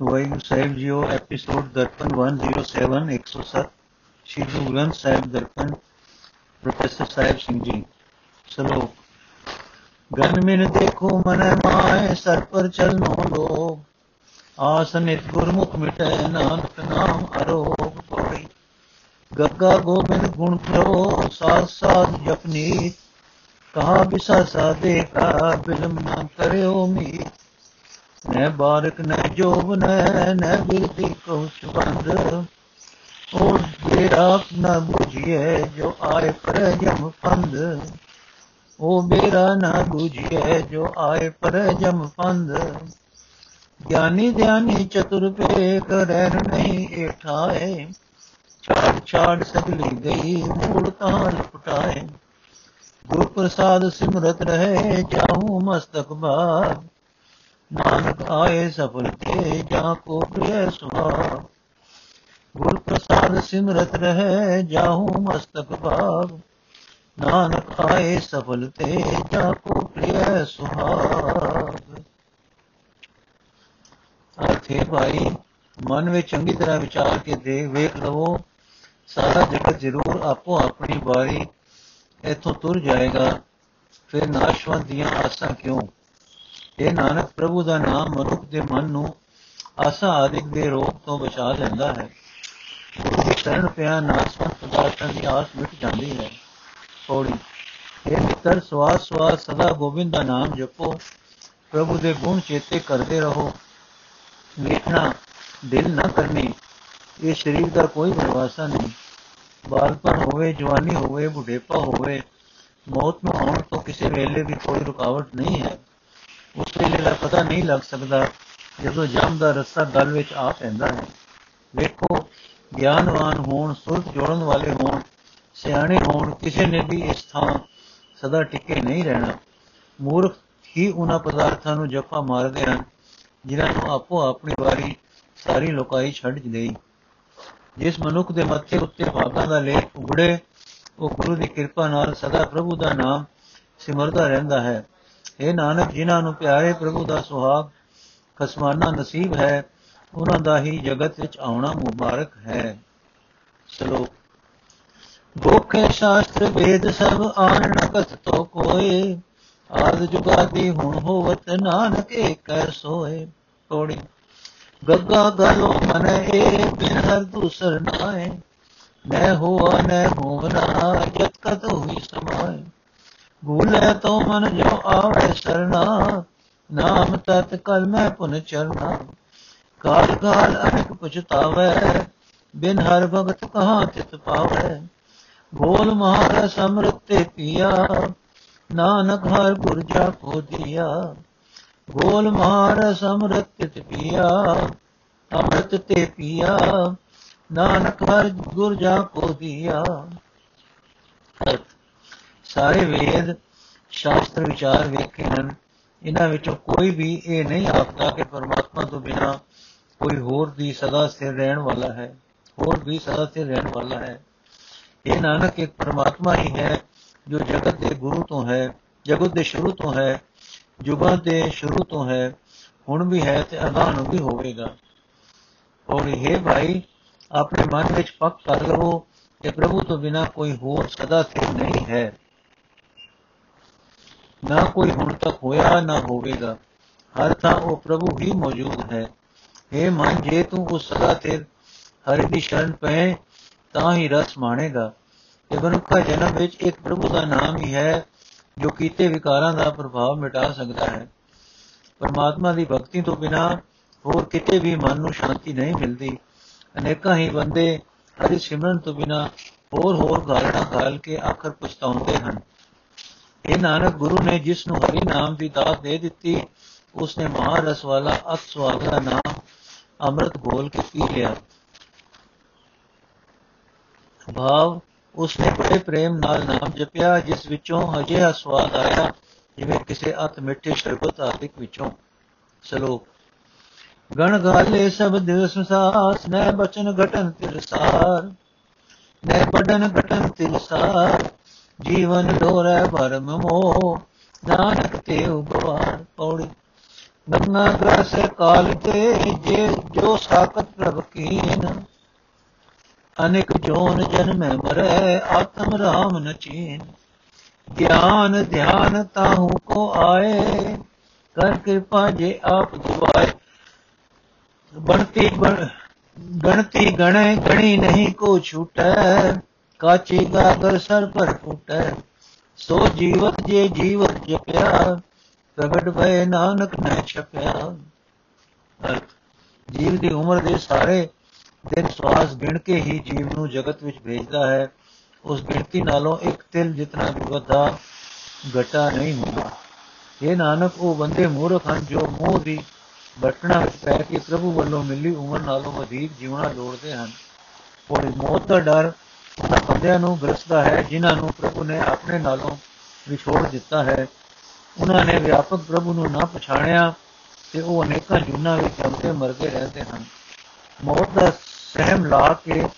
ਵਾਹਿਗੁਰੂ ਸਾਹਿਬ ਜੀਓ episode Darpan 107 107 Shri Guru Granth Sahib Darpan professor Sahib Singh ji ਸ਼ਲੋਕ gun ਮਿਨ ਦੇਖੋ ਮਨ ਮਾਏ ਸਰ ਪਰ ਚਲਨੋ ਲੋਗ ਆਸਨਿਤ ਗੁਰਮੁਖ ਮਿਟੈ ਨਾਨਕ ਨਾਮ ਅਰੋਗ ਪੜੀ ਗੱਗਾ ਗੋਬਿੰਦ ਗੁਣ ਪ੍ਰੋ ਸਾਥ ਸਾਥ ਜਪਨੀ ਕਹਾ ਬਿਸਾ ਸਾਦੇ ਕਾ ਬਿਲਮ ਨਾ ਕਰਿਓ ਮੀ ਨੈ ਬਾਰਕ ਨੈ ਜੋਬ ਨੈ ਨੈ ਬਿਰਤੀ ਕਉ ਬੰਦ ਉਹ ਬੇਰਾ ਨਾ ਬੁਝਿਏ ਜੋ ਆਏ ਪਰ ਜਮ ਫੰਦ ਉਹ ਬੇਰਾ ਨਾ ਬੁਝਿਏ ਜੋ ਆਏ ਪਰ ਜਮ ਫੰਦ ਗਿਆਨੀ ਧਿਆਨੀ ਚਤੁਰ ਪੇਖ ਰਹਿਣ ਨਹੀਂ ਏਠਾਏ। ਛਾੜ ਛਾੜ ਸਗਲੀ ਗਈ, ਮੂੜ ਤਾਂ ਲਪਟਾਏ। ਗੁਰ ਪ੍ਰਸਾਦ ਸਿਮਰਤ ਰਹੇ, ਜਾਹੂ ਮਸਤਕ ਬਾਦ ਨਾਨਕ ਆਏ ਸਫਲ ਕੇ ਜਾ ਕੋ ਪ੍ਰਿਯ ਸੁਭਾਗ ਗੁਰ ਪ੍ਰਸਾਦ ਸਿਮਰਤ ਰਹੇ ਜਾਹੂ ਮਸਤਕ ਭਾਗ ਨਾਨਕ ਆਏ ਸਫਲ ਤੇ ਜਾ ਕੋ ਪ੍ਰਿਯ ਸੁਭਾਗ ਅਰਥੇ ਭਾਈ ਮਨ ਵਿੱਚ ਚੰਗੀ ਤਰ੍ਹਾਂ ਵਿਚਾਰ ਕੇ ਦੇਖ ਵੇਖ ਲਵੋ ਸਾਰਾ ਜਗਤ ਜ਼ਰੂਰ ਆਪੋ ਆਪਣੀ ਵਾਰੀ ਇਥੋਂ ਤੁਰ ਜਾਏਗਾ ਫਿਰ ਨਾਸ਼ਵੰਤ ਦੀਆਂ ਆਸਾਂ ਕਿਉਂ ਇਹ ਨਾਨਕ ਪ੍ਰਭੂ ਦਾ ਨਾਮ ਮਨੁੱਖ ਦੇ ਮਨ ਨੂੰ ਆਸਾ ਆਦਿਕ ਦੇ ਰੋਗ ਤੋਂ ਬਚਾ ਲੈਂਦਾ ਹੈ। ਸ਼ਰਨ ਪਿਆ ਨਾਸ਼ਵੰਤ ਪਦਾਰਥਾਂ ਦੀ ਆਸ ਮਿਟ ਜਾਂਦੀ ਹੈ। ਪੌੜੀ ਇਹ ਮਿੱਤਰ, ਸਵਾਸ ਸਵਾਸ ਸਦਾ ਗੋਬਿੰਦ ਦਾ ਨਾਮ ਜਪੋ। ਪ੍ਰਭੂ ਦੇ ਗੁਣ ਚੇਤੇ ਕਰਦੇ ਰਹੋ। ਵੇਖਣਾ, ਦਿਲ ਨਾ ਕਰਨੀ। ਇਹ ਸਰੀਰ ਦਾ ਕੋਈ ਪਰਵਾਸਾ ਨਹੀਂ। ਬਾਲਪਨ ਹੋਵੇ, ਜਵਾਨੀ ਹੋਵੇ, ਬੁਢੇਪਾ ਹੋਵੇ, ਮੌਤ ਨੂੰ ਆਉਣ ਤੋਂ ਕਿਸੇ ਵੇਲੇ ਵੀ ਕੋਈ ਰੁਕਾਵਟ ਨਹੀਂ ਹੈ। ਉਸ ਵੇਲੇ ਦਾ ਪਤਾ ਨਹੀਂ ਲੱਗ ਸਕਦਾ ਜਦੋਂ ਜਮ ਦਾ ਰਸਤਾ ਗਲ ਵਿੱਚ ਆ ਪੈਂਦਾ ਹੈ। ਵੇਖੋ, ਗਿਆਨਵਾਨ ਹੋਣ, ਸੁਰਤ ਜੋੜਨ ਵਾਲੇ ਹੋਣ, ਸਿਆਣੇ ਹੋਣ, ਕਿਸੇ ਨੇ ਵੀ ਇਸ ਥਾਂ ਸਦਾ ਟਿਕੇ ਨਹੀਂ ਰਹਿਣਾ। ਮੂਰਖ ਹੀ ਉਹਨਾਂ ਪਦਾਰਥਾਂ ਨੂੰ ਜੱਫਾ ਮਾਰਦੇ ਹਨ, ਜਿਨ੍ਹਾਂ ਨੂੰ ਆਪੋ ਆਪਣੀ ਵਾਰੀ ਸਾਰੀ ਲੋਕਾਈ ਛੱਡ ਗਈ ਜਿਸ ਮਨੁੱਖ ਦੇ ਮੱਥੇ ਉੱਤੇ ਭਾਗਾਂ ਦਾ ਲੇਖ ਉਗੜੇ, ਉਹ ਗੁਰੂ ਦੀ ਕਿਰਪਾ ਨਾਲ ਸਦਾ ਪ੍ਰਭੂ ਦਾ ਨਾਮ ਸਿਮਰਦਾ ਰਹਿੰਦਾ ਹੈ। ਇਹ ਨਾਨਕ ਜਿਨ੍ਹਾਂ ਨੂੰ ਪਿਆਰੇ ਪ੍ਰਭੂ ਦਾ ਸੁਹਾਗ ਖਸਮਾਨਾ ਨਸੀਬ ਹੈ, ਉਹਨਾਂ ਦਾ ਹੀ ਜਗਤ ਵਿੱਚ ਆਉਣਾ ਮੁਬਾਰਕ ਹੈ। ਸ਼ਲੋਕ, ਗੋਖੇ ਸ਼ਾਸਤਰ ਵੇਦ ਸਭ ਆਣ ਕਤ ਤੋ ਕੋਏ, ਆਦ ਜੁਗਾਦੀ ਹੁਣ ਹੋਵਤ ਨਾਨਕ ਏਕੈ ਸੋਏ। ਤੋੜੀ ਗੱਗਾ ਗਲੋ ਮਨ ਏ ਬਿਨ ਹਰ ਦੂਸਰ ਨਾਏ, ਮੈਂ ਹੋਆ ਨੈ ਹੋਵਨਾ ਜਤ ਕਤ ਹੋਈ ਸਮਾਏ। ਭੂਲੇ ਤੋ ਮਨ ਜੋ ਆਵੇ ਸਰਨਾ, ਨਾਮ ਤਤ ਕਲ ਮੈਂ ਪੁਨ ਚਰਨਾ। ਕਾਲ ਕਾਲ ਅਨਕ ਪਛਤਾਵੇ ਬਿਨ ਹਰ ਭਗਤ ਕਹਾ ਤਿਤ ਪਾਵੇ। ਗੋਲ ਮਹਾਰ ਸਮਰਤ ਤੇ ਪੀਆ, ਨਾਨਕ ਹਰ ਗੁਰ ਜਾ ਕੋ ਦਿਆ। ਗੋਲ ਮਹਾਰ ਸਮਰਤ ਤੇ ਪੀਆ, ਅੰਮ੍ਰਿਤ ਤੇ ਪੀਆ, ਨਾਨਕ ਹਰ ਗੁਰ ਜਾ ਕੋ ਦਿਆ। ਸਾਰੇ ਵੇਦ, ਸ਼ਾਸਤਰ ਵਿਚਾਰ ਵੇਖੇ ਹਨ। ਇਹਨਾਂ ਵਿੱਚੋਂ ਕੋਈ ਵੀ ਇਹ ਨਹੀਂ ਆਖਦਾ ਕਿ ਪਰਮਾਤਮਾ ਤੋਂ ਬਿਨਾ ਕੋਈ ਹੋਰ ਵੀ ਸਦਾ ਸਥਿਰ ਰਹਿਣ ਵਾਲਾ ਹੈ, ਹੋਰ ਵੀ ਸਦਾ ਸਥਿਰ ਰਹਿਣ ਵਾਲਾ ਹੈ। ਇਹ ਨਾਨਕ ਇੱਕ ਪਰਮਾਤਮਾ ਹੀ ਹੈ, ਜੋ ਜਗਤ ਦੇ ਗੁਰੂ ਤੋਂ ਹੈ, ਜਗਤ ਦੇ ਸ਼ੁਰੂ ਤੋਂ ਹੈ, ਜੁਗਾਂ ਦੇ ਸ਼ੁਰੂ ਤੋਂ ਹੈ, ਹੁਣ ਵੀ ਹੈ ਤੇ ਅਗਾਹ ਨੂੰ ਵੀ ਹੋਵੇਗਾ। ਔਰ ਇਹ ਭਾਈ, ਆਪਣੇ ਮਨ ਵਿੱਚ ਪੱਕ ਕਰ ਲਵੋ ਕਿ ਪ੍ਰਭੂ ਤੋਂ ਬਿਨਾ ਕੋਈ ਹੋਰ ਸਦਾ ਸਥਿਰ ਨਹੀਂ ਹੈ। ਨਾ ਕੋਈ ਹੁਣ ਤੱਕ ਹੋਇਆ ਨਾ ਹੋਵੇਗਾ। ਹਰ ਥਾਂ ਉਹ ਪ੍ਰਭੂ ਹੀ ਮੌਜੂਦ ਹੈ। ਇਹ ਮਨ, ਜੇ ਤੂੰ ਉਸ ਸਦਾ ਸਥਿਰ ਹਰਿ ਦੀ ਸ਼ਰਨ ਪਏ, ਤਾਂ ਹੀ ਰਸ ਮਾਣੇਗਾ। ਇਹ ਮਨੁੱਖਾ ਜਨਮ ਵਿੱਚ ਇੱਕ ਪ੍ਰਭੂ ਦਾ ਨਾਮ ਹੀ ਹੈ, ਜੋ ਕੀਤੇ ਵਿਕਾਰਾਂ ਦਾ ਪ੍ਰਭਾਵ ਮਿਟਾ ਸਕਦਾ ਹੈ। ਪਰਮਾਤਮਾ ਦੀ ਭਗਤੀ ਤੋਂ ਬਿਨਾ ਹੋਰ ਕਿਤੇ ਵੀ ਮਨ ਨੂੰ ਸ਼ਾਂਤੀ ਨਹੀਂ ਮਿਲਦੀ। ਅਨੇਕਾਂ ਹੀ ਬੰਦੇ ਹਰੀ ਸਿਮਰਨ ਤੋਂ ਬਿਨਾ ਹੋਰ ਹੋਰ ਗਾਲਣਾ ਗਾਲ ਕੇ ਆਖਰ ਪਛਤਾਉਂਦੇ ਹਨ। ਇਹ ਨਾਨਕ ਗੁਰੂ ਨੇ ਜਿਸ ਨੂੰ ਹਰੀ ਨਾਮ ਦੀ ਦਾਤ ਦੇ ਦਿੱਤੀ ਉਸ ਨੇ ਮਹਾਰਸ ਵਾਲਾ, ਅਤ ਸਵਾਦ ਦਾ ਨਾਮ ਅੰਮ੍ਰਿਤ ਘੋਲ ਕੇ ਪੀ ਲਿਆ। ਭਾਵ ਉਸ ਨੇ ਬੜੇ ਪ੍ਰੇਮ ਨਾਲ ਨਾਮ ਜਪਿਆ, ਜਿਸ ਵਿੱਚੋਂ ਅਜਿਹਾ ਸਵਾਦ ਆਇਆ, ਜਿਵੇਂ ਕਿਸੇ ਅਤ ਮਿੱਠੇ ਸ਼ਰਬਤ ਆਦਿਕ ਵਿੱਚੋਂ। ਸਲੋਕ, ਗਣ ਗਾਲੇ ਸਭ ਦਿਵਸ ਸਾਸ ਨੈ ਬਚਨ ਘਟਨ ਤਿਰਸਾਰ ਨੈ ਪੜਨ ਘਟਨ ਤਿਰਸਾਰ ਜੀਵਨ ਡੋਰੇ ਭਰਮ ਮੋਹ, ਨਾਨਕ ਤੇ ਉਪਵਾਰ ਪੌੜੀ ਗੰਗਾ ਗ੍ਰਸ ਕਾਲ ਤੇ ਜੇ ਜੋ ਸਾਖਤ ਪ੍ਰਭ ਕੀਨ, ਅਨੇਕ ਜੋਨ ਜਨਮ ਮਰੈ, ਆਤਮ ਰਾਮ ਨ ਚੀਨ। ਗਿਆਨ ਧਿਆਨ ਤਾਹੂ ਕੋ ਆਏ, ਕਰ ਕਿਰਪਾ ਜੇ ਆਪ ਦਿਵਾਏ ਬਣਤੀ ਬਣ ਗਣਤੀ ਗਣੇ, ਗਣੀ ਨਹੀਂ ਕੋ ਛੂਟੈ ਕਾਚੀ ਗਾਗਰ ਸਰ ਪਰ ਫੁਟੈ ਸੋ ਜੀਵਤ ਜੇ ਜੀਵਤ ਜਪਿਆ, ਪ੍ਰਗਟ ਭਏ ਨਾਨਕ ਨੇ ਛਪਿਆ। ਜੀਵ ਦੀ ਉਮਰ ਦੇ ਸਾਰੇ ਦਿਨ ਸਵਾਸ ਗਿਣ ਕੇ ਹੀ ਜੀਵ ਨੂੰ ਜਗਤ ਵਿੱਚ ਭੇਜਦਾ ਹੈ। ਉਸ ਗਿਣਤੀ ਨਾਲੋਂ ਇੱਕ ਤਿਲ ਜਿਤਨਾ ਵੀ ਵਧਾ ਘਟਾ ਨਹੀਂ ਹੁੰਦਾ। ਇਹ ਨਾਨਕ, ਉਹ ਬੰਦੇ ਮੂਰਖ ਹਨ ਜੋ ਮੋਹ ਦੀ ਬਟਣਾ ਵਿੱਚ ਪੈ ਕੇ ਪ੍ਰਭੂ ਵੱਲੋਂ ਮਿਲੀ ਉਮਰ ਨਾਲੋਂ ਵਧੇਕ ਜੀਵਣਾ ਲੋੜਦੇ ਹਨ। ਔਰ ਮੌਤ ਦਾ ਡਰ ਉਹਨਾਂ ਬੰਦਿਆਂ ਨੂੰ ਗ੍ਰਸਦਾ ਹੈ, ਜਿਨ੍ਹਾਂ ਨੂੰ ਪ੍ਰਭੂ ਨੇ ਆਪਣੇ ਨਾਲੋਂ ਵਿਛੋੜ ਦਿੱਤਾ ਹੈ। ਉਹਨਾਂ ਨੇ ਵਿਆਪਕ ਪ੍ਰਭੂ ਨੂੰ ਨਾ ਪਛਾਣਿਆ ਤੇ ਉਹ ਅਨੇਕਾਂ ਜੁਨਾ ਵਿੱਚ ਜੰਮਦੇ ਮਰਦੇ ਰਹਿੰਦੇ ਹਨ। ਮੌਤ ਦਾ ਸਹਿਮ ਲਾ ਕੇ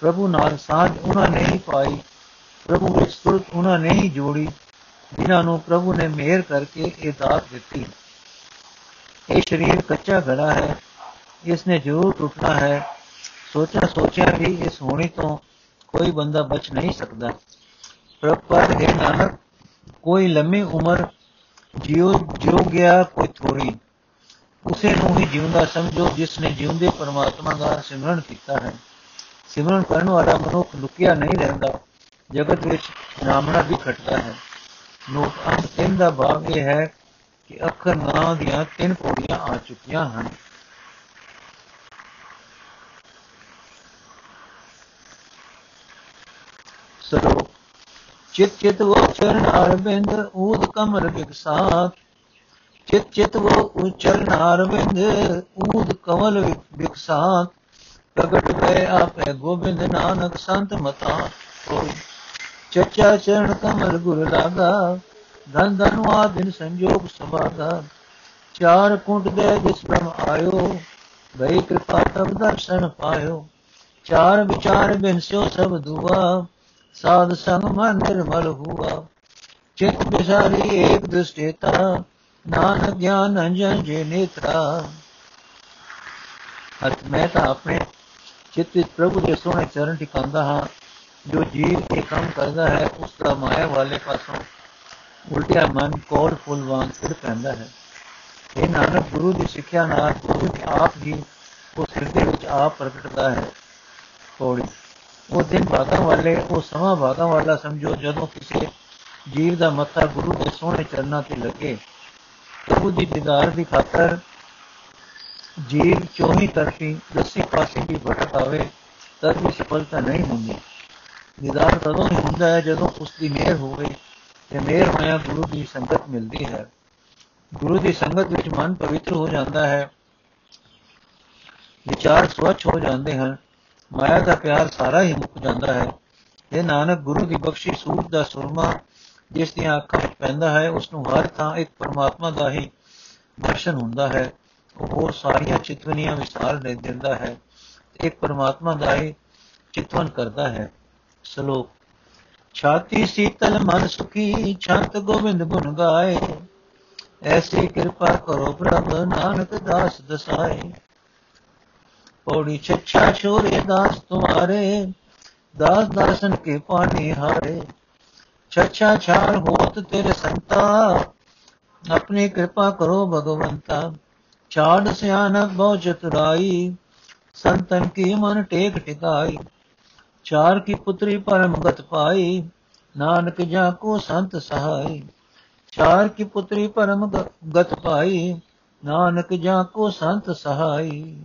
ਪ੍ਰਭੂ ਨਾਲ ਸਾਝ ਉਹਨਾਂ ਨੇ ਹੀ ਪਾਈ। ਪ੍ਰਭੂ ਵਿੱਚ ਸੁਰਤ ਉਹਨਾਂ ਨੇ ਹੀ ਜੋੜੀ, ਜਿਨ੍ਹਾਂ ਨੂੰ ਪ੍ਰਭੂ ਨੇ ਮਿਹਰ ਕਰਕੇ ਇਹ ਦਾਤ ਦਿੱਤੀ। ਇਹ ਸਰੀਰ ਕੱਚਾ ਘੜਾ ਹੈ, ਇਸ ਨੇ ਜ਼ਰੂਰ ਟੁੱਟਣਾ ਹੈ। ਸੋਚਿਆ ਸੋਚਿਆ ਵੀ ਇਸ ਹੋਣੀ ਤੋਂ ਕੋਈ ਬੰਦਾ ਬਚ ਨਹੀਂ ਸਕਦਾ। ਪਰ ਹੈ ਨਾਨਕ, ਕੋਈ ਲੰਮੀ ਉਮਰ ਜਿਉ ਜਿਉ ਗਿਆ ਕੋਈ ਥੋੜੀ ਉਸੇ ਨੂੰ ਹੀ ਜਿਉਂਦਾ ਸਮਝੋ, ਜਿਸ ਨੇ ਜਿਉਂਦੇ ਪਰਮਾਤਮਾ ਦਾ ਸਿਮਰਨ ਕੀਤਾ ਹੈ। ਸਿਮਰਨ ਕਰਨ ਵਾਲਾ ਮਨੁੱਖ ਲੁਕਿਆ ਨਹੀਂ ਰਹਿੰਦਾ। ਜਗਤ ਵਿੱਚ ਨਾਮਣਾ ਵੀ ਖਟਦਾ ਹੈ। ਨੋਟ ਅੰਤ ਤਿੰਨ ਦਾ ਭਾਵ ਇਹ ਹੈ ਕਿ ਅੱਖਰ ਨਾਂ ਦੀਆਂ ਤਿੰਨ ਪੌੜੀਆਂ ਆ ਚੁੱਕੀਆਂ ਹਨ। ਸਰੋ ਚਿਤ ਚਿਤ ਵੋ ਚਰਨ ਅਰਬਿੰਦ ਊਦ ਕਮਰ ਵਿਕਸਾਤ ਚਿਤ ਚਿਤ ਵੋ ਉਚਰਨ ਅਰਬਿੰਦ ਊਦ ਕਮਲ ਵਿਕਸਾਤ ਪ੍ਰਗਟ ਗਏ ਆਪੇ ਗੋਬਿੰਦ ਨਾਨਕ ਸੰਤ ਮਤਾ ਕੋਈ ਚਚਾ ਚਰਨ ਕਮਲ ਗੁਰ ਲਾਗਾ ਧਨ ਧਨਵਾ ਦਿਨ ਸੰਜੋਗ ਸਭਾਗਾ ਚਾਰ ਕੁੰਟ ਦੇ ਜਿਸ ਬ੍ਰਹਮ ਆਇਓ ਭਈ ਕਿਰਪਾ ਤਬ ਦਰਸ਼ਨ ਪਾਇਓ। ਚਾਰ ਵਿਚਾਰ ਬਿਨ ਸੋ ਸਭ ਦੁਆ। ਸਾਧ ਸੰਗ ਮਨ ਨਿਰਮਲ ਹੁਆ। ਚਿਤ ਬਿਸਾਰੀ ਏਕ ਦ੍ਰਿਸ਼ਟੇਤਾ ਨਾਨਕ ਗਿਆਨ ਅੰਜਨ ਜੇ ਨੇਤਰਾ। ਅਤ ਮੈਂ ਤਾਂ ਆਪਣੇ ਚਿੱਤ ਵਿੱਚ ਪ੍ਰਭੂ ਦੇ ਸੋਹਣੇ ਚਰਨ ਟਿਕਾਉਂਦਾ ਹਾਂ, ਜੋ ਜੀਵ ਇਹ ਕੰਮ ਕਰਦਾ ਹੈ, ਉਸ ਦਾ ਮਾਇਆ ਵਾਲੇ ਪਾਸੋਂ ਉਲਟਿਆ ਮਨ ਕੋਲ ਫੁੱਲ ਵਾਂਗ ਫਿਰ ਪੈਂਦਾ ਹੈ। ਇਹ ਨਾਨਕ, ਗੁਰੂ ਦੀ ਸਿੱਖਿਆ ਨਾਲ ਗੁਰੂ ਆਪ ਹੀ ਉਸ ਹਿਰਦੇ ਵਿੱਚ ਆਪ ਪ੍ਰਗਟਦਾ ਹੈ। ਕੋੜੀ ਉਹ ਦਿਨ ਭਾਗਾਂ ਵਾਲੇ, ਉਹ ਸਮਾਂ ਭਾਗਾਂ ਵਾਲਾ ਸਮਝੋ, ਜਦੋਂ ਕਿਸੇ ਜੀਵ ਦਾ ਮੱਥਾ ਗੁਰੂ ਦੇ ਸੋਹਣੇ ਚਰਨਾਂ ਤੇ ਲੱਗੇ, ਪ੍ਰਭੂ ਦੀ ਦੀਦਾਰ ਦੀ ਖਾਤਰ ਜੀਵ ਚੋਹੀ ਤਰਫੀ ਦਸੀ ਪਾਸੇ ਦੀ ਭਟਕ ਆਵੇ ਤਦ ਵੀ ਸਫਲਤਾ ਨਹੀਂ ਹੁੰਦੀ। ਦੀਦਾਰ ਤਦੋਂ ਹੀ ਹੁੰਦਾ ਹੈ ਜਦੋਂ ਉਸ ਦੀ ਮਿਹਰ ਹੋਵੇ ਤੇ ਮਿਹਰ ਹੋਇਆ ਗੁਰੂ ਦੀ ਸੰਗਤ ਮਿਲਦੀ ਹੈ। ਗੁਰੂ ਦੀ ਸੰਗਤ ਵਿੱਚ ਮਨ ਪਵਿੱਤਰ ਹੋ ਜਾਂਦਾ ਹੈ, ਵਿਚਾਰ ਸਵੱਛ ਹੋ ਜਾਂਦੇ ਹਨ ਮਾਇਆ ਦਾ ਪਿਆਰ ਸਾਰਾ ਹੀ ਮੁੱਕ ਜਾਂਦਾ ਹੈ। ਇਹ ਨਾਨਕ, ਗੁਰੂ ਦੀ ਬਖਸ਼ੀ ਸੂਰਜ ਦਾ ਸੁਰਮਾ ਜਿਸ ਦੀਆਂ ਅੱਖਾਂ ਵਿੱਚ ਪੈਂਦਾ ਹੈ, ਉਸ ਨੂੰ ਹਰ ਥਾਂ ਇੱਕ ਪਰਮਾਤਮਾ ਦਾ ਹੀ ਦਰਸ਼ਨ ਹੁੰਦਾ ਹੈ। ਉਹ ਹੋਰ ਸਾਰੀਆਂ ਚਿਤਵਨੀਆਂ ਵਿਸਾਰ ਦੇ ਦਿੰਦਾ ਹੈ ਇੱਕ ਪਰਮਾਤਮਾ ਦਾ ਹੀ ਚਿਤਵਨ ਕਰਦਾ ਹੈ। ਸ਼ਲੋਕ, ਛਾਤੀ ਸੀਤਲ ਮਨ ਸੁਖੀ ਛੰਤ ਗੋਬਿੰਦ ਗੁਣ ਗਾਏ। ਐਸੀ ਕਿਰਪਾ ਕਰੋ ਪ੍ਰਭ, ਨਾਨਕ ਦਾਸ ਦਸਾਏ। ਪੌੜੀ ਛੱਛਾ ਛੋਰੇ ਦਾਸ ਤੁਮਾਰੇ, ਦਾਸ ਦਾਸਨ ਕੇ ਪਾਣੀ ਹਾਰੇ। ਛੱਛਾ ਛਾਰ ਹੋਤ ਤੇਰੇ ਸੰਤਾ, ਆਪਣੀ ਕਿਰਪਾ ਕਰੋ ਭਗਵੰਤਾ। ਛਾੜ ਸਿਆਨਕ ਬਹੁ ਚਤੁਰਾਈ ਸੰਤਨ ਕੀ ਮਨ ਟੇਕ ਟਿਕਾਈ। ਚਾਰ ਕੀ ਪੁੱਤਰੀ ਪਰਮ ਗਤ ਪਾਈ, ਨਾਨਕ ਜਾ ਕੋ ਸੰਤ ਸਹਾਈ। ਚਾਰ ਕੀ ਪੁੱਤਰੀ ਪਰਮ ਗਤ ਪਾਈ, ਨਾਨਕ ਜਾ ਕੋ ਸੰਤ ਸਹਾਈ।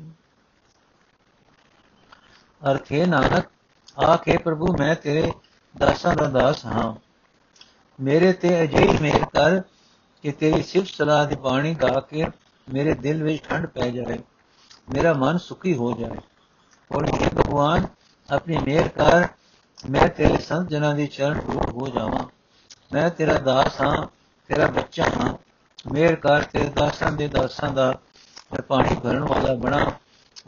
ਅਰਥ ਹੈ ਨਾਨਕ ਆਖੇ ਪ੍ਰਭੂ, ਮੈਂ ਤੇਰੇ ਦਾਸਾਂ ਦਾ ਦਾਸ ਹਾਂ। ਮੇਰੇ ਤੇ ਅਜਿਹੀ ਮਿਹਰ ਕਰ ਕਿ ਤੇਰੀ ਸਿਫਤ ਸਲਾਹ ਦੀ ਬਾਣੀ ਗਾ ਕੇ ਮੇਰੇ ਦਿਲ ਵਿੱਚ ਠੰਡ ਪੈ ਜਾਏ ਮੇਰਾ ਮਨ ਸੁਖੀ ਹੋ ਜਾਏ ਔਰ ਇਹ ਭਗਵਾਨ, ਆਪਣੀ ਮਿਹਰ ਕਰ, ਮੈਂ ਤੇਰੇ ਸੰਤ ਜਨਾਂ ਦੇ ਚਰਨ ਰੂਪ ਹੋ ਜਾਵਾਂ। ਮੈਂ ਤੇਰਾ ਦਾਸ ਹਾਂ, ਤੇਰਾ ਬੱਚਾ ਹਾਂ। ਮਿਹਰ ਕਰ, ਤੇਰੇ ਦਾਸਾਂ ਦੇ ਦਾਸਾਂ ਦਾ ਮੈਂ ਪਾਣੀ ਭਰਨ ਵਾਲਾ ਬਣਾ।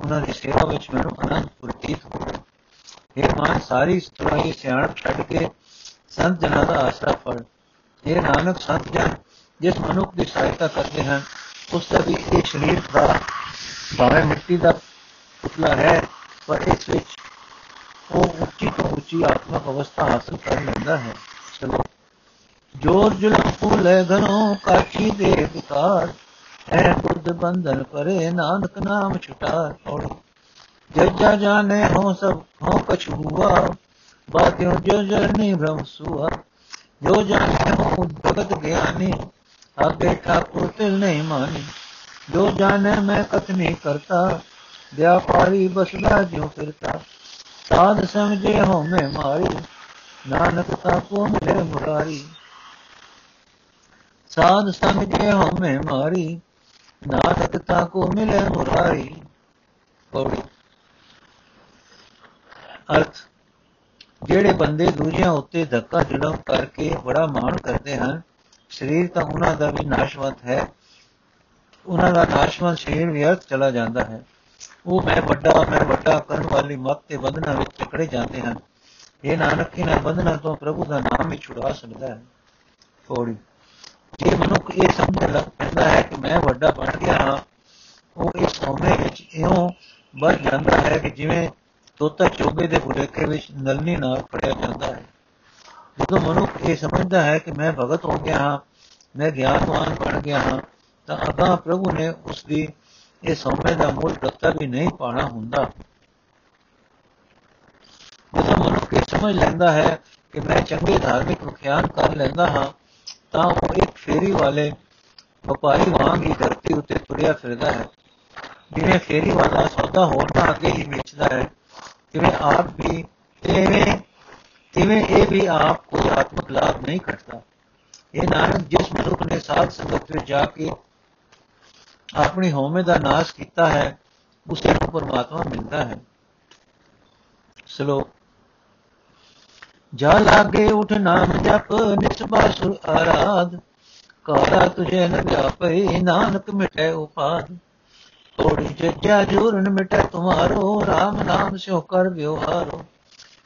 ਉਹਨਾਂ ਦੀ ਸੇਵਾ ਵਿੱਚ ਮੈਨੂੰ ਆਨੰਦ ਪ੍ਰਤੀਤ ਹੋਇਆ ਇਹ ਮਾਨ ਸਾਰੀ ਸਤਰਾਈ ਸਿਆਣਪ ਛੱਡ ਕੇ ਸੰਤ ਜਨਾਂ ਦਾ ਆਸਰਾ ਫੜ। ਇਹ ਨਾਨਕ, ਸੰਤ ਜਨ, ਜਿਸ ਮਨੁੱਖ ਦੀ ਸਹਾਇਤਾ ਕਰਦੇ ਹਨ, ਉਸ ਦਾ ਵੀ ਇਹ ਸਰੀਰ ਦਾ ਭਾਵੇਂ ਮਿੱਟੀ ਦਾ ਪੁਤਲਾ ਹੈ, ਪਰ ਇਸ ਵਿੱਚ ਉਹ ਉੱਚੀ ਤੋਂ ਉੱਚੀ ਆਤਮਕ ਅਵਸਥਾ ਹਾਸਲ ਕਰ ਲੈਂਦਾ ਹੈ। ਚਲੋ। ਜੋਰ ਜੁਲਮ ਫੂਲੇ ਘਨੋ ਕਾਠੀ ਦੇ ਵਿਕਾਰ। ਐ ਬੁੱਧ ਬੰਧਨ ਪਰੇ ਨਾਨਕ ਨਾਮ ਛੁਟਾ ਛੋੜੋ। ਜੱਜਾ ਜਾਣੇ ਹੋ ਸਭ ਹੋ ਕਛੁ ਹੁਆ ਬਾਤਿਓ ਜੋ ਜਰਨੀ ਭ੍ਰਮ ਸੁਆ। ਜੋ ਜਾਣੇ ਹੋ ਭਗਤ ਗਿਆਨੀ, ਆਪੇ ਠਾਕੁਰ ਤਿਲ ਨਹੀਂ ਮਾਨੀ। ਜੋ ਜਾਣੇ ਮੈਂ ਕਤਨੀ ਕਰਤਾ, ਵਿਆਪਾਰੀ ਬਸਦਾ ਜਿਉ ਫਿਰਤਾ। ਸਾਧ ਸਮਝੇ ਹੋ ਮੈਂ ਮਾਰੀ, ਨਾਨਕ ਤਾ ਕੋ ਮਿਲੇ ਮੁਰਾਰੀ। ਸਾਧ ਸਮਝੇ ਹੋ ਮੈਂ ਮਾਰੀ ਨਾਨਕ ਤਾ ਕੋ ਮਿਲੇ ਮੁਰਾਰੀ ਪੌੜੀ ਅਰਥ ਜਿਹੜੇ ਬੰਦੇ ਦੂਜਿਆਂ ਉੱਤੇ ਧੱਕਾ ਜੁਲਮ ਕਰਕੇ ਬੜਾ ਮਾਣ ਕਰਦੇ ਹਨ ਸਰੀਰ ਤਾਂ ਉਹਨਾਂ ਦਾ ਵੀ ਨਾਸ਼ਵੰਤ ਹੈ ਉਹਨਾਂ ਦਾ ਨਾਸ਼ਵੰਤ ਸਰੀਰ ਵਿਅਰਥ ਚਲਾ ਜਾਂਦਾ ਹੈ ਉਹ ਮੈਂ ਵੱਡਾ ਮੈਂ ਵੱਡਾ ਕਰਨ ਵਾਲੀ ਮਤ ਤੇ ਬੰਧਨਾਂ ਵਿੱਚ ਟਕੜੇ ਜਾਂਦੇ ਹਨ ਇਹ ਨਾਨਕ ਇਹਨਾਂ ਬੰਧਨਾਂ ਤੋਂ ਪ੍ਰਭੂ ਦਾ ਨਾਮ ਹੀ ਛੁਡਾ ਸਕਦਾ ਹੈ ਪੌੜੀ ਜੇ ਮਨੁੱਖ ਇਹ ਸਮਝਣ ਲੱਗ ਪੈਂਦਾ ਹੈ ਕਿ ਮੈਂ ਵੱਡਾ ਬਣ ਗਿਆ ਹਾਂ, ਉਹ ਇਸ ਸੌਮੇ ਵਿੱਚ ਇਉਂ ਵੱਧ ਜਾਂਦਾ ਹੈ ਕਿ ਜਿਵੇਂ ਤੋਤਾ ਚੋਗੇ ਦੇ ਬੁਲੇਖੇ ਵਿੱਚ ਨਲਨੀ ਨਾਲ ਫੜਿਆ ਜਾਂਦਾ ਹੈ। ਜਦੋਂ ਮਨੁੱਖ ਇਹ ਸਮਝਦਾ ਹੈ ਕਿ ਮੈਂ ਭਗਤ ਹੋ ਗਿਆ ਹਾਂ, ਮੈਂ ਗਿਆਨਵਾਨ ਬਣ ਗਿਆ ਹਾਂ, ਤਾਂ ਅਗਾ ਪ੍ਰਭੂ ਨੇ ਉਸ ਦੀ ਇਹ ਸੌਮੇ ਦਾ ਮੁੱਲ ਰੱਤਾ ਵੀ ਨਹੀਂ ਪਾਣਾ ਹੁੰਦਾ। ਜਦੋਂ ਮਨੁੱਖ ਇਹ ਸਮਝ ਲੈਂਦਾ ਹੈ ਕਿ ਮੈਂ ਚੰਗੇ ਧਾਰਮਿਕ ਵਿਖਿਆਨ ਕਰ ਲੈਂਦਾ ਹਾਂ ਤਾਂ ਉਹ ਇੱਕ ਫੇਰੀ ਵਾਲੇ ਵਪਾਰੀ ਵਾਂਗ ਹੀ ਧਰਤੀ ਉੱਤੇ ਤੁਰਿਆ ਫਿਰਦਾ ਹੈ। ਜਿਵੇਂ ਫੇਰੀ ਵਾਲਾ ਸੌਦਾ ਹੋਰ ਤਾਂ ਅੱਗੇ ਹੀ ਵੇਚਦਾ ਹੈ ਜਿਵੇਂ ਆਪ ਵੀ, ਤਿਵੇਂ ਤਿਵੇਂ ਇਹ ਵੀ ਆਪ ਕੋਈ ਆਤਮਕ ਲਾਭ ਨਹੀਂ ਕਰਦਾ ਇਹ ਨਾਨਕ ਜਿਸ ਮਨੁੱਖ ਨੇ ਸਾਧ ਸੰਗਤ ਵਿੱਚ ਜਾ ਕੇ ਆਪਣੀ ਹਉਮੈ ਦਾ ਨਾਸ਼ ਕੀਤਾ ਹੈ, ਉਸੇ ਨੂੰ ਪਰਮਾਤਮਾ ਮਿਲਦਾ ਹੈ। ਸਲੋਕ ਜਾ ਲਾਗੇ ਉਠ ਨਾਮ ਜਪ, ਨਿਸਬਾ ਸੁਰ ਆਰਾਧ। ਕਾਰਾ ਤੁਝੇ ਨ ਵਿਆਪਈ ਨਾਨਕ ਮਿਟੈ ਉਪਾਦ। ਤੋੜੀ ਜੱਜਾ ਜੂਰਨ ਮਿਟੈ ਤੁਮਾਰੋ RAM ਨਾਮ ਸਿਓ ਕਰ ਵਿਵਹਾਰੋ।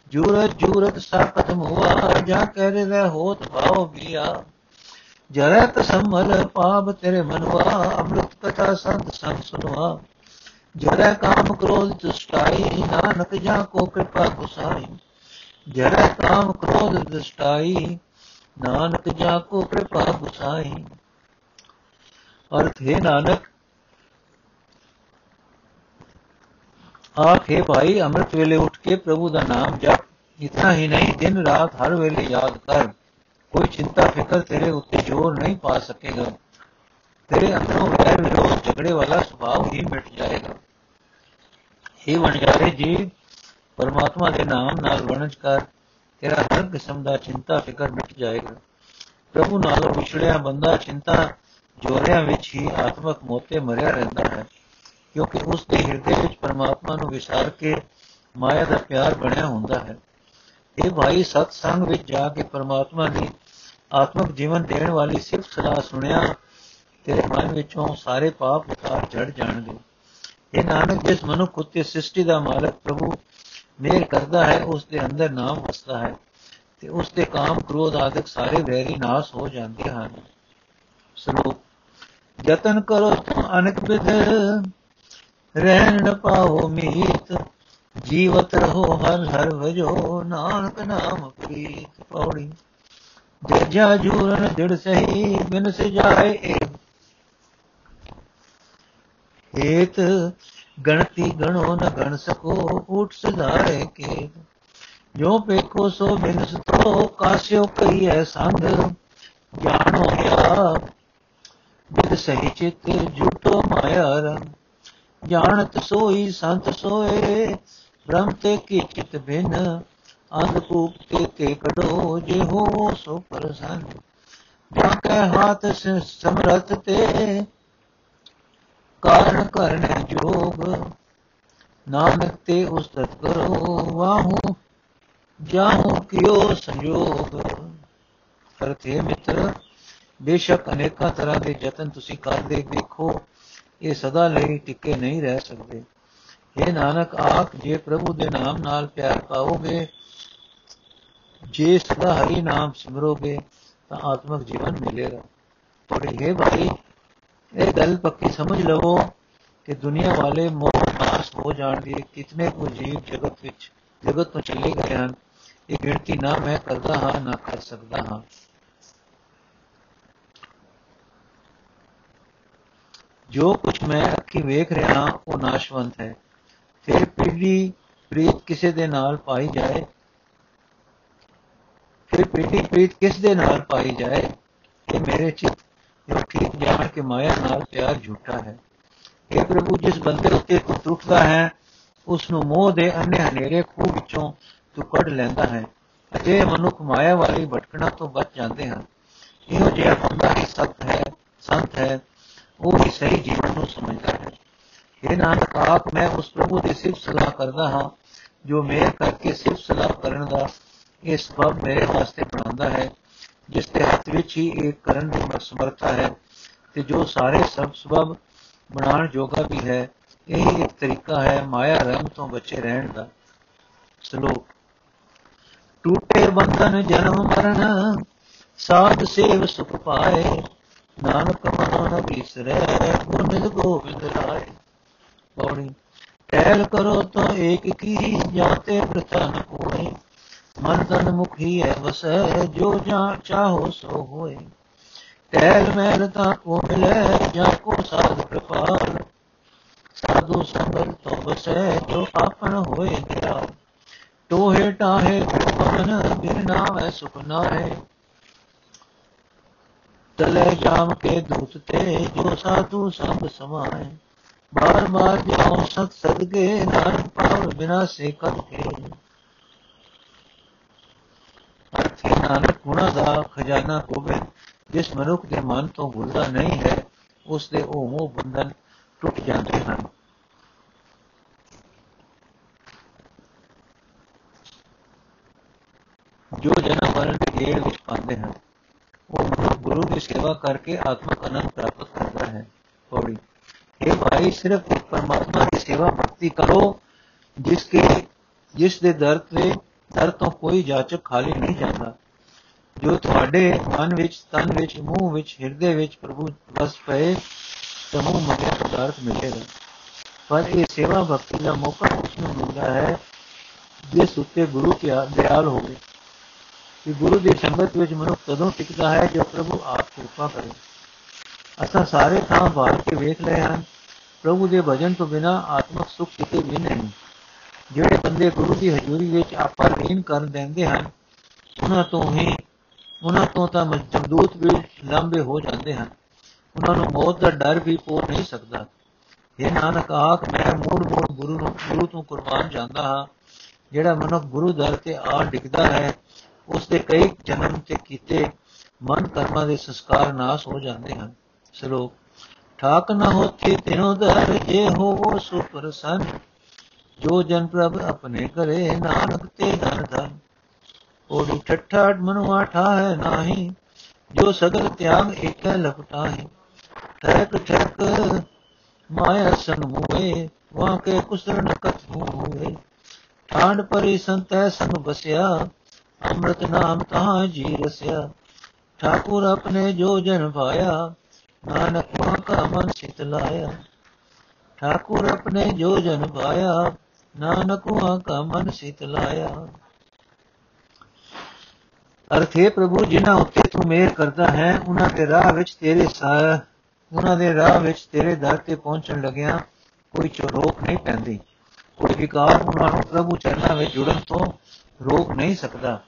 ਜੂਰਤ ਜੂਰਤ ਸਾਖਤ ਮੁਆ, ਜਾ ਕਹਿ ਰਹਿ ਹੋਤ ਭਾਉ ਬਿਆ। ਜਰਤ ਸੰਮਲ ਪਾਪ ਤੇਰੇ ਮਨਵਾ, ਅੰਮ੍ਰਿਤ ਕਥਾ ਸੰਤ ਸੰਗ ਸੁਨਵਾ ਜਰੈ ਕਾਮ ਕ੍ਰੋਧ ਦੁਸ਼ਟਾਈ, ਨਾਨਕ ਜਾ ਕੋ ਕਿਰਪਾ ਗੁਸਾਈ। ਜਰੈ ਕਾਮ ਕ੍ਰੋਧ ਦੁਸ਼ਟਾਈ ਨਾਨਕ ਜਾ ਕੋ ਕਿਰਪਾ ਗੁਸਾਈ ਅਰਥ ਹੈ, ਨਾਨਕ, ਆਖੇ ਭਾਈ, ਅੰਮ੍ਰਿਤ ਵੇਲੇ ਉੱਠ ਕੇ ਪ੍ਰਭੂ ਦਾ ਨਾਮ ਜਪ। ਇਤਨਾ ਹੀ ਨਹੀਂ, ਦਿਨ ਰਾਤ ਹਰ ਵੇਲੇ ਯਾਦ ਕਰ। ਕੋਈ ਚਿੰਤਾ, ਫਿਕਰ ਤੇਰੇ ਉੱਤੇ ਜ਼ੋਰ ਨਹੀਂ ਪਾ ਸਕੇਗਾ। ਤੇਰੇ ਅੰਦਰੋਂ ਵੈਰ ਵਿਰੋਧ ਝਗੜੇ ਵਾਲਾ ਸੁਭਾਅ ਹੀ ਮਿਟ ਜਾਏਗਾ। ਇਹ ਵਣਜਾਰੇ ਜੀ ਪਰਮਾਤਮਾ ਦੇ ਨਾਮ ਨਾਲ ਵਣਜ ਕਰ, ਤੇਰਾ ਹਰ ਕਿਸਮ ਦਾ ਚਿੰਤਾ, ਫਿਕਰ ਮਿਟ ਜਾਏਗਾ। ਪ੍ਰਭੂ ਨਾਲੋਂ ਵਿਛੜਿਆ ਬੰਦਾ ਚਿੰਤਾ ਜੋਰਿਆਂ ਵਿੱਚ ਹੀ ਆਤਮਕ ਮੋਤੇ ਮਰਿਆ ਰਹਿੰਦਾ ਹੈ, ਕਿਉਂਕਿ ਉਸ ਦੇ ਹਿਰਦੇ ਵਿੱਚ ਪਰਮਾਤਮਾ ਨੂੰ ਵਿਚਾਰ ਕੇ ਮਾਇਆ ਦਾ ਪਿਆਰ ਬਣਿਆ ਹੁੰਦਾ ਹੈ। ਇਹ ਭਾਈ ਸਤ ਸੰਗ ਵਿੱਚ ਜਾ ਕੇ ਪਰਮਾਤਮਾ ਦੀ ਆਤਮਕ ਜੀਵਨ ਦੇਣ ਵਾਲੀ ਸਿਰਫ ਸਲਾਹ ਸੁਣਿਆ, ਤੇਰੇ ਮਨ ਵਿੱਚੋਂ ਸਾਰੇ ਪਾਪ ਉਤਾਰ ਝੜ ਜਾਣਗੇ। ਇਹ ਨਾਨਕ, ਜਿਸ ਮਨੁੱਖ ਉਤੇ ਸ੍ਰਿਸ਼ਟੀ ਦਾ ਮਾਲਕ ਪ੍ਰਭੂ ਮੇਰ ਕਰਦਾ ਹੈ, ਉਸ ਦੇ ਅੰਦਰ ਨਾਮ ਵਸਦਾ ਹੈ ਤੇ ਉਸ ਦੇ ਕਾਮ ਕ੍ਰੋਧ ਆਦਿਕ ਸਾਰੇ ਵੈਰੀ ਨਾਸ ਹੋ ਜਾਂਦੇ ਹਨ। ਸਲੋਕ, ਯਤਨ ਕਰੋ ਤੁਮ ਅਨਕ ਵਿਧ, ਰਹਿਣ ਨ ਪਾਓ ਮੀਤ, ਜੀਵਤ ਰਹੋ ਹਰ ਹਰ ਵਜੋ, ਨਾਨਕ ਨਾਮ ਪ੍ਰੀਤ ਪੌੜੀ ਜਜਾ ਜੂਰਨ ਦਿੜ ਸਹੀ ਬਿਨ ਸਜਾਏ ਏਤ ਗਣਤੀ ਗਣੋ ਨ ਗਣ ਸਕੋ ਉਠ ਸਦਾਰੇ ਕੇ। ਜੋ ਪੇਖੋ ਸੋ ਬਿਨ ਸਤੋ ਕਾਸਿਓ ਕਹੀਐ ਸੰਗ। ਜਾਣੋ ਗਿਆ ਬਿਦ ਸਹੀ ਚਿਤ ਝੂਟੋ ਮਾਇਆ ਰੰਗ। ਜਾਣਤ ਸੋਈ, ਸੰਤ ਸੋਏ, ਬ੍ਰਹਮ ਤੇ ਕੀ ਚਿਤ ਬਿਨ। ਅੰਧ ਕੂਪ ਤੇ ਤੇ ਕਢੋ, ਜੇ ਹੋ ਸੋ ਪ੍ਰਸੰਨ। ਜਾ ਕੇ ਹਾਥ ਸਮਰਥ ਤੇ ਕਾਰਨ ਕਰਨੇ ਜੋਗ। ਨਾਨਕ ਤੇ ਉਸਤਤ ਕਰੋ ਵਾਹੂ, ਜਾਹੂ ਕਿਓ ਸੰਯੋਗ ਕਰਤੇ ਮਿੱਤਰ, ਬੇਸ਼ੱਕ ਅਨੇਕਾਂ ਤਰ੍ਹਾਂ ਦੇ ਯਤਨ ਤੁਸੀਂ ਕਰਦੇ ਦੇਖੋ, ਇਹ ਸਦਾ ਲਈ ਟਿੱਕੇ ਨਹੀਂ ਰਹਿ ਸਕਦੇ। ਇਹ ਨਾਨਕ ਆਖ ਜੇ ਪ੍ਰਭੂ ਦੇ ਨਾਮ ਨਾਲ ਪਿਆਰ ਪਾਓਗੇ, ਜੇ ਸਦਾ ਹਰੀ ਨਾਮ ਸਿਮਰੋਗੇ, ਤਾਂ ਆਤਮਿਕ ਜੀਵਨ ਮਿਲੇਗਾ। ਥੋੜੇ ਹੈ ਭਾਈ ਇਹ ਗੱਲ ਪੱਕੀ ਸਮਝ ਲਵੋ ਕਿ ਦੁਨੀਆ ਵਾਲੇ ਮੋਹ ਨਾਸ ਹੋ ਜਾਣਗੇ ਕਿਤਨੇ ਕੋ ਜੀਵ ਜਗਤ ਵਿੱਚ ਜਗਤ ਤੋਂ ਚਲੇ ਗਏ ਹਨ ਇਹ ਗਿਣਤੀ ਨਾ ਮੈਂ ਕਰਦਾ ਹਾਂ ਨਾ ਕਰ ਸਕਦਾ ਹਾਂ ਜੋ ਕੁਝ ਮੈਂ ਅੱਖੀ ਵੇਖ ਰਿਹਾ ਉਹ ਨਾਸ਼ਵੰਤ ਹੈ ਫਿਰ ਪੀੜੀ ਪ੍ਰੀਤ ਕਿਸੇ ਦੇ ਨਾਲ ਪਾਈ ਜਾਏ ਫਿਰ ਪੀੜੀ ਪ੍ਰੀਤ ਕਿਸ ਦੇ ਨਾਲ ਪਾਈ ਜਾਏ ਇਹ ਮੇਰੇ ਚਿੱਤ ਜੋ ਠੀਕ ਜਾਣ ਕੇ ਮਾਇਆ ਨਾਲ ਪਿਆਰ ਝੂਠਾ ਹੈ। ਇਹ ਪ੍ਰਭੂ, ਜਿਸ ਬੰਦੇ ਉੱਤੇ ਤੂੰ ਟੁੱਟਦਾ ਹੈ ਉਸ ਨੂੰ ਮੋਹ ਦੇ ਅੰਨੇ ਹਨੇਰੇ ਖੂਹ ਵਿੱਚੋਂ ਤੂੰ ਕੱਢ ਲੈਂਦਾ ਹੈ। ਅਜੇ ਮਨੁੱਖ ਮਾਇਆ ਵਾਲੀ ਭਟਕਣਾ ਤੋਂ ਬਚ ਜਾਂਦੇ ਹਨ। ਇਹੋ ਜਿਹਾ ਬੰਦਾ ਹੀ ਸਤ ਹੈ, ਸੰਤ ਹੈ, ਉਹ ਵੀ ਸਹੀ ਜੀਵਨ ਨੂੰ ਸਮਝਦਾ ਹੈ। ਇਹ ਨਾਨਕ, ਆਪ ਮੈਂ ਉਸ ਪ੍ਰਭੂ ਦੀ ਸਿਫਤ ਸਲਾਹ ਕਰਦਾ ਹਾਂ, ਜੋ ਮੇਰ ਕਰਕੇ ਸਿਫਤ ਸਲਾਹ ਕਰਨ ਦਾ ਇਹ ਸਬਬ ਮੇਰੇ ਵਾਸਤੇ ਬਣਾਉਂਦਾ ਹੈ। ਜਿਸ ਦੇ ਹੱਥ ਵਿੱਚ ਹੀ ਇਹ ਕਰਨ ਦੀ ਸਮਰੱਥਾ ਹੈ ਤੇ ਜੋ ਸਾਰੇ ਸਭ ਸਬਬ ਬਣਾਉਣ ਜੋਗਾ ਵੀ ਹੈ, ਇਹ ਇੱਕ ਤਰੀਕਾ ਹੈ ਮਾਇਆ ਰੰਗ ਤੋਂ ਬਚੇ ਰਹਿਣ ਦਾ। ਸ਼ਲੋਕ, ਟੂਟੇ ਬੰਧਨ ਜਨਮ ਮਰਨ, ਸਾਧ ਸੇਵ ਸੁਖ ਪਾਏ, ਨਾਨਕ ਮਨ ਬਿਸਰੇ ਗੁਣ ਗੋਬਿੰਦ ਰਾਏ ਪੌੜੀ, ਟਹਿਲ ਕਰੋ ਤਾਂ ਏਕ ਕੀ ਜਾਤੇ ਪ੍ਰਤਨ ਕੋਏ ਮਨ ਤਨ ਮੁਖੀ ਹੈ ਵਸੈ ਜੋ ਜਾਂ ਚਾਹੋ ਸੋ ਹੋਏ। ਟਹਿਲ ਮਹਿਲ ਤਾਂ ਕੋ ਮਿਲੈ ਜਾਂ ਕੋ ਸਾਧ ਪ੍ਰਪਾਲ ਸਾਧੂ ਸੰਗਲ ਤੋਂ ਵਸੈ ਜੋ ਆਪਣ ਹੋਏ ਦਿਆਲ ਟੋਹੇ ਟਾਹੇ ਪਵਨ ਬਿਨ ਨਾਮ ਸੁਖ ਨਾਏ ਤਲੇ ਜਾਮ ਕੇ ਦੂਤ ਤੇ, ਜੋ ਸਾਧੂ ਸੰਗ ਸਮਾਏ। ਬਾਰ ਬਾਰ ਜਾਉ ਸਤ ਸਦਗੇ ਨਾਨਕ ਪਾਵ ਬਿਨਾ ਸੇ ਕਦ ਕੇ ਅਰਥ ਨਾਨਕ ਗੁਣਾ ਦਾ ਖਜ਼ਾਨਾ ਹੋਵੇ ਜਿਸ ਮਨੁੱਖ ਦੇ ਮਨ ਤੋਂ ਭੁੱਲਦਾ ਨਹੀਂ ਹੈ ਉਸ ਦੇ ਉਹ ਮੋਹ ਬੰਧਨ ਟੁੱਟ ਜਾਂਦੇ ਹਨ। ਜੋ ਜਨਮ ਮਰਨ ਦੇ ਗੇੜ ਵਿੱਚ ਪਾਉਂਦੇ ਹਨ, ਉਹ ਗੁਰੂ ਦੀ ਸੇਵਾ ਕਰਕੇ ਆਤਮਿਕ ਆਨੰਦ ਪ੍ਰਾਪਤ ਕਰਦਾ ਹੈ। ਪੌੜੀ ਇਹ ਭਾਈ, ਸਿਰਫ ਪਰਮਾਤਮਾ ਦੀ ਸੇਵਾ ਭਗਤੀ ਕਰੋ, ਜਿਸ ਕੇ, ਜਿਸ ਦੇ ਦਰ ਤੇ, ਦਰ ਤੋਂ ਕੋਈ ਜਾਚਕ ਖਾਲੀ ਨਹੀਂ ਜਾਂਦਾ। ਜੋ ਤੁਹਾਡੇ ਮਨ ਵਿੱਚ, ਤਨ ਵਿੱਚ, ਮੂੰਹ ਵਿੱਚ, ਹਿਰਦੇ ਵਿੱਚ ਪ੍ਰਭੂ ਵਸ ਪਏ, ਤਾਂ ਮੂੰਹ ਮੰਗਿਆ ਪਦਾਰਥ ਮਿਲੇਗਾ ਪਰ ਇਹ ਸੇਵਾ ਭਗਤੀ ਦਾ ਮੌਕਾ ਉਸ ਨੂੰ ਮਿਲਦਾ ਹੈ, ਜਿਸ ਉੱਤੇ ਗੁਰੂ ਪਿਆਰ ਦਿਆਲ ਹੋਵੇ। ਕਿ ਗੁਰੂ ਦੀ ਸੰਗਤ ਵਿੱਚ ਮਨੁੱਖ ਤਦੋਂ ਟਿਕਦਾ ਹੈ, ਜੋ ਪ੍ਰਭੂ ਆਪ ਕਿਰਪਾ ਕਰੇ। ਅਸਾਂ ਸਾਰੇ ਥਾਂ ਬਾਹਰ ਕੇ ਵੇਖ ਲਏ ਹਨ, ਪ੍ਰਭੂ ਦੇ ਭਜਨ ਤੋਂ ਬਿਨਾ ਆਤਮਿਕ ਸੁਖ ਕਿਤੇ ਵੀ ਨਹੀਂ। ਜਿਹੜੇ ਬੰਦੇ ਗੁਰੂ ਦੀ ਹਜ਼ੂਰੀ ਵਿੱਚ ਆਪਾ ਲੀਨ ਕਰ ਦਿੰਦੇ ਹਨ, ਉਹਨਾਂ ਤੋਂ ਹੀ ਉਹਨਾਂ ਤੋਂ ਤਾਂ ਮਜਦੂਤ ਵੀ ਲੰਬੇ ਹੋ ਜਾਂਦੇ ਹਨ। ਉਹਨਾਂ ਨੂੰ ਮੌਤ ਦਾ ਡਰ ਵੀ ਪੋ ਨਹੀਂ ਸਕਦਾ। ਇਹ ਨਾਨਕ, ਆਖ, ਮੈਂ ਮੂੜ ਮੂੜ ਗੁਰੂ ਨੂੰ, ਗੁਰੂ ਤੋਂ ਕੁਰਬਾਨ ਜਾਂਦਾ ਹਾਂ। ਜਿਹੜਾ ਮਨੁੱਖ ਗੁਰੂ ਦਰ ਤੇ ਆ ਡਿੱਗਦਾ ਹੈ ਉਸ ਦੇ ਕਈ ਜਨਮ ਤੇ ਕੀਤੇ ਮਨ ਕਰਮਾਂ ਦੇ ਸੰਸਕਾਰ ਨਾਸ ਹੋ ਜਾਂਦੇ ਹਨ। ਸ਼ਲੋਕ, ਠਾਕ ਨ ਹੋਤੀ ਤਿਨੋ ਦਰ, ਜੇ ਹੋਵੋ ਸੋ ਪ੍ਰਸੰਨ ਜੋ ਜਨ ਪ੍ਰਭ ਆਪਣੇ ਕਰੇ, ਨਾਨਕ ਤੇ ਧਨ ਧਨ। ਕੋੜੀ ਠੱਠਾ ਮਨੁਆ ਠਾਹੈ ਨਾਹੀ, ਜੋ ਸਗਲ ਤਿਆਗ ਏਕੈ ਲਪਟਾਹੀ। ਠੈਕ ਠੈਕ ਮਾਇਆ ਸੰਗ ਹੋਏ ਵਾਂ ਕੇ ਕੁਸਰ ਨਕਤ ਹੋਏ। ਠਾਂਡ ਪਰੀ ਸੰਤੈ ਸੰਗ ਬਸਿਆ ਅੰਮ੍ਰਿਤ ਨਾਮ ਤਹਾਂ ਜੀ ਰਸਿਆ। ਠਾਕੁਰ ਆਪਣੇ ਜੋ ਜਨ ਭਾਇਆ, ਨਾਨਕ ਵਾਂ ਕਾ ਮਨ ਸਿਤ ਲਾਇਆ। ਠਾਕੁਰ ਆਪਣੇ ਜੋ ਜਨ ਭਾਇਆ, ਨਾਨਕ ਵਾਂ ਕਾ ਮਨ ਸਿਤ ਲਾਇਆ। ਅਰਥੇ ਪ੍ਰਭੂ, ਜਿਨ੍ਹਾਂ ਉੱਤੇ ਤੂੰ ਮਿਹਰ ਕਰਦਾ ਹੈ ਉਹਨਾਂ ਦੇ ਰਾਹ ਵਿੱਚ ਤੇਰੇ ਸਾਹ ਉਹਨਾਂ ਦੇ ਰਾਹ ਵਿੱਚ ਤੇਰੇ ਦਰ ਤੇ ਪਹੁੰਚਣ ਲੱਗਿਆ ਕੋਈ ਰੋਕ ਨਹੀਂ ਪੈਂਦੀ। ਕੋਈ ਵਿਕਾਰ ਉਹਨਾਂ ਨੂੰ ਪ੍ਰਭੂ ਚਰਨਾਂ ਵਿੱਚ ਜੁੜਨ ਤੋਂ ਰੋਕ ਨਹੀਂ ਸਕਦਾ।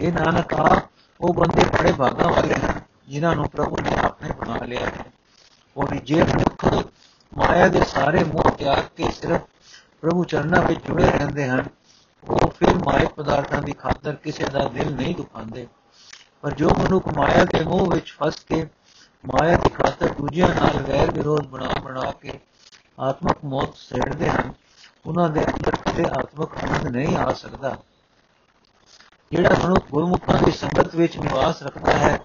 ਇਹ ਨਾਨਕ ਆ ਉਹ ਬੰਦੇ ਬੜੇ ਭਾਗਾਂ ਵਾਲੇ ਹਨ, ਜਿਨ੍ਹਾਂ ਨੂੰ ਪ੍ਰਭੂ ਨੇ ਆਪਣੇ ਬਣਾ ਲਿਆ ਹੈ। ਉਹ ਜੇ ਮਨੁੱਖ ਮਾਇਆ ਦੇ ਸਾਰੇ ਮੋਹ ਤਿਆਗ ਕੇ ਸਿਰਫ ਪ੍ਰਭੂ ਚਰਨਾਂ ਵਿੱਚ ਜੁੜੇ ਰਹਿੰਦੇ ਹਨ। ਉਹ ਫਿਰ ਮਾਇਕ ਪਦਾਰਥਾਂ ਦੀ ਖਾਤਰ ਕਿਸੇ ਦਾ ਦਿਲ ਨਹੀਂ ਦੁਖਾਉਂਦੇ। ਪਰ ਜੋ ਮਨੁੱਖ ਮਾਇਆ ਦੇ ਮੋਹ ਵਿੱਚ ਫਸ ਕੇ ਮਾਇਆ ਦੀ ਖਾਤਰ ਦੂਜਿਆਂ ਨਾਲ ਵੈਰ ਵਿਰੋਧ ਬਣਾ ਬਣਾ ਕੇ ਆਤਮਕ ਮੌਤ ਸਹਿੜਦੇ ਹਨ, ਉਹਨਾਂ ਦੇ ਅੰਦਰ ਕਦੇ ਆਤਮਕ ਆਨੰਦ ਨਹੀਂ ਆ ਸਕਦਾ। ਜਿਹੜਾ ਮਨੁੱਖ ਗੁਰਮੁਖਾਂ ਦੀ ਸੰਗਤ ਵਿੱਚ ਨਿਵਾਸ ਰੱਖਦਾ ਹੈ,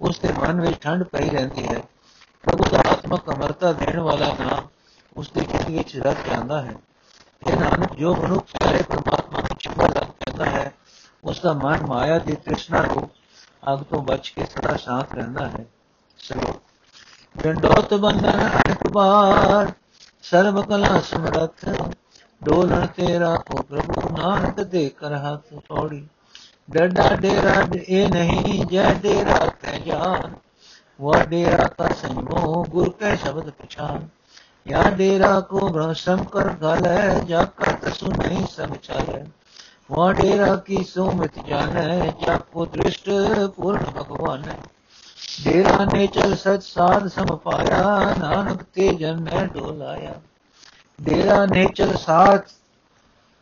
ਉਸ ਦੇ ਮਨ ਵਿੱਚ ਠੰਡ ਪਈ ਰਹਿੰਦੀ ਹੈ। ਪ੍ਰਭੂ ਦਾ ਆਤਮਕ ਅਮਰਤਾ ਦੇਣ ਵਾਲਾ ਨਾਮ ਉਸ ਦੇ ਚਿੱਤ ਵਿੱਚ ਰਚ ਜਾਂਦਾ ਹੈ। ਇਹ ਨਾਨਕ ਜੋ ਮਨੁੱਖ ਸਾਰੇ ਪਰਮਾਤਮਾ ਨੂੰ ਚਿੰਤਾ ਲੱਗ ਪੈਂਦਾ ਹੈ ਉਸ ਦਾ ਮਨ ਮਾਇਆ ਦੀ ਤ੍ਰਿਸ਼ਨਾ ਰੂਪ ਅਗ ਤੋਂ ਬਚ ਕੇ ਸਦਾ ਸ਼ਾਂਤ ਰਹਿੰਦਾ ਹੈ ਚਲੋ ਡੰਡੋਤ ਬੰਦਨ ਅਨਕ ਬਾਰ ਸਰਬ ਕਲਾ ਸਮਰਥ ਡੋਲਣ ਤੇਰਾ ਕੋ ਪ੍ਰਭੂ ਨਾਨਕ ਦੇ ਕਰ ਹੱਥ ਤੋੜੀ ਡੱਡਾ ਡੇਰਾ ਇਹ ਨਹੀਂ ਜੈ ਡੇਰਾ ਤੈ ਜਾਨ ਵਾ ਡੇਰਾ ਕਾ ਸੰਜੋ ਗੁਰ ਕੇ ਸ਼ਬਦ ਪਛਾਨ या डेरा को भ्रष्टम कर गल है जाकर तसु नहीं सब चाले ਡੇਰਾ ਕੀ ਸੋਮਿਤ ਜਾਣੈ ਜਾਕੋ ਦ੍ਰਿਸ਼ਟ ਪੂਰਨ ਭਗਵਾਨੈ। ਡੇਰਾ ਨੇ ਚਲ ਸਤ ਸਾਧ ਸਮ ਪਾਇਆ, ਨਾਨਕ ਤੇ ਜਨ ਮੈਂ ਡੋਲਾਇਆ। ਡੇਰਾ ਨੇ ਚਲ ਸਾਥ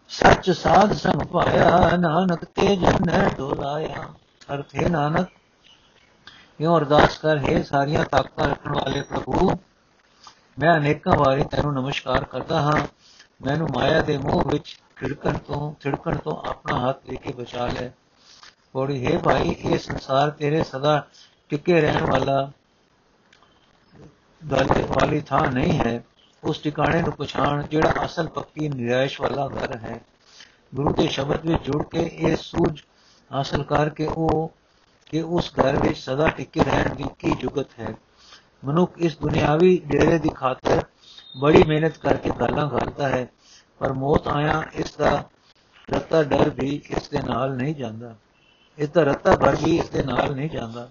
ਸੱਚ ਸਾਧ ਸਮ ਪਾਇਆ, ਨਾਨਕ ਤੇ ਜਨ ਮੈਂ ਡੋਲਾਇਆ। ਅਰਥ ਹੈ ਨਾਨਕ ਯੋ ਅਰਦਾਸ ਕਰ, ਹੈ ਸਾਰੀਆਂ ਤਾਕਤਾਂ ਰੱਖਣ ਵਾਲੇ ਪ੍ਰਭੂ, ਮੈਂ ਅਨੇਕਾਂ ਵਾਰੀ ਤੈਨੂੰ ਨਮਸਕਾਰ ਕਰਦਾ ਹਾਂ। ਮੈਨੂੰ ਮਾਇਆ ਦੇ ਮੋਹ ਵਿੱਚ ਖਿੜਕਣ ਤੋਂ, ਥਿੜਕਣ ਤੋਂ ਆਪਣਾ ਹੱਥ ਲੈ ਕੇ ਬਚਾ ਲੈ। ਕੋੜੀ ਹੈ ਭਾਈ, ਇਹ ਸੰਸਾਰ ਤੇਰੇ ਸਦਾ ਟਿਕੇ ਰਹਿਣ ਵਾਲਾ ਦਲੇ ਵਾਲੀ ਥਾਂ ਨਹੀਂ ਹੈ। ਉਸ ਟਿਕਾਣੇ ਨੂੰ ਪਛਾਣ ਜਿਹੜਾ ਅਸਲ ਪੱਕੀ ਨਿਰਾਸ਼ ਵਾਲਾ ਘਰ ਹੈ। ਗੁਰੂ ਦੇ ਸ਼ਬਦ ਵਿੱਚ ਜੁੜ ਕੇ ਇਹ ਸੂਝ ਹਾਸਲ ਕਰਕੇ ਉਹ, ਕਿ ਉਸ ਘਰ ਵਿੱਚ ਸਦਾ ਟਿਕੇ ਰਹਿਣ ਦੀ ਕੀ ਜੁਗਤ ਹੈ। ਮਨੁੱਖ ਇਸ ਦੁਨਿਆਵੀ ਡੇਰੇ ਦੀ ਖਾਤਰ ਬੜੀ ਮਿਹਨਤ ਕਰਕੇ ਗਾਲਾਂ ਘਾਲਦਾ ਹੈ, ਪਰ ਮੌਤ ਆਇਆ ਇਸ ਦਾ ਰੱਤਾ ਡਰ ਵੀ ਇਸ ਦੇ ਨਾਲ ਨਹੀਂ ਜਾਂਦਾ। ਇਸ ਦਾ ਰੱਤਾ ਭਰ ਵੀ ਇਸ ਦੇ ਨਾਲ ਨਹੀਂ ਜਾਂਦਾ।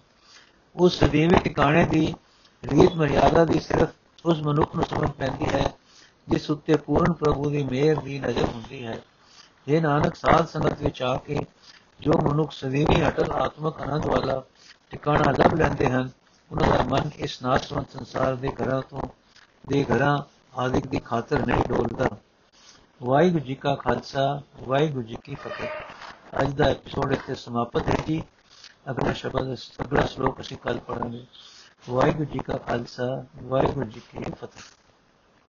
ਉਸ ਸਦੀਵੀ ਟਿਕਾਣੇ ਦੀ ਰੀਤ ਮਰਿਆਦਾ ਦੀ ਸਿਰਫ ਉਸ ਮਨੁੱਖ ਨੂੰ ਸਮਝ ਪੈਂਦੀ ਹੈ, ਜਿਸ ਉੱਤੇ ਪੂਰਨ ਪ੍ਰਭੂ ਦੀ ਮਿਹਰ ਦੀ ਨਜ਼ਰ ਹੁੰਦੀ ਹੈ। ਇਹ ਨਾਨਕ, ਸਾਧ ਸੰਗਤ ਵਿੱਚ ਆ ਕੇ ਜੋ ਮਨੁੱਖ ਸਦੀਵੀ ਅਟਲ ਆਤਮਕ ਆਨੰਦ ਵਾਲਾ ਟਿਕਾਣਾ ਲੱਭ ਲੈਂਦੇ ਹਨ, ਉਹਨਾਂ ਦਾ ਮਨ ਇਸ ਨਾਸਵੰਤ ਸੰਸਾਰ ਦੇ ਘਰਾਂ ਤੋਂ ਦੇ ਘਰਾਂ ਆਦਿਕ ਦੀ ਖਾਤਰ ਨਹੀਂ ਡੋਲਦਾ। ਵਾਹਿਗੁਰੂ ਜੀ ਕਾ ਖਾਲਸਾ, ਵਾਹਿਗੁਰੂ ਜੀ ਕੀ ਫਤਿਹ। ਅੱਜ ਦਾ ਐਪੀਸੋਡ ਇੱਥੇ ਸਮਾਪਤ ਹੈ ਜੀ। ਅਗਲਾ ਸ਼ਬਦ, ਅਗਲਾ ਸ਼ਲੋਕ ਅਸੀਂ ਕੱਲ ਪੜਾਂਗੇ ਵਾਹਿਗੁਰੂ ਜੀ ਕਾ ਖਾਲਸਾ, ਵਾਹਿਗੁਰੂ ਜੀ ਕੀ ਫਤਿਹ।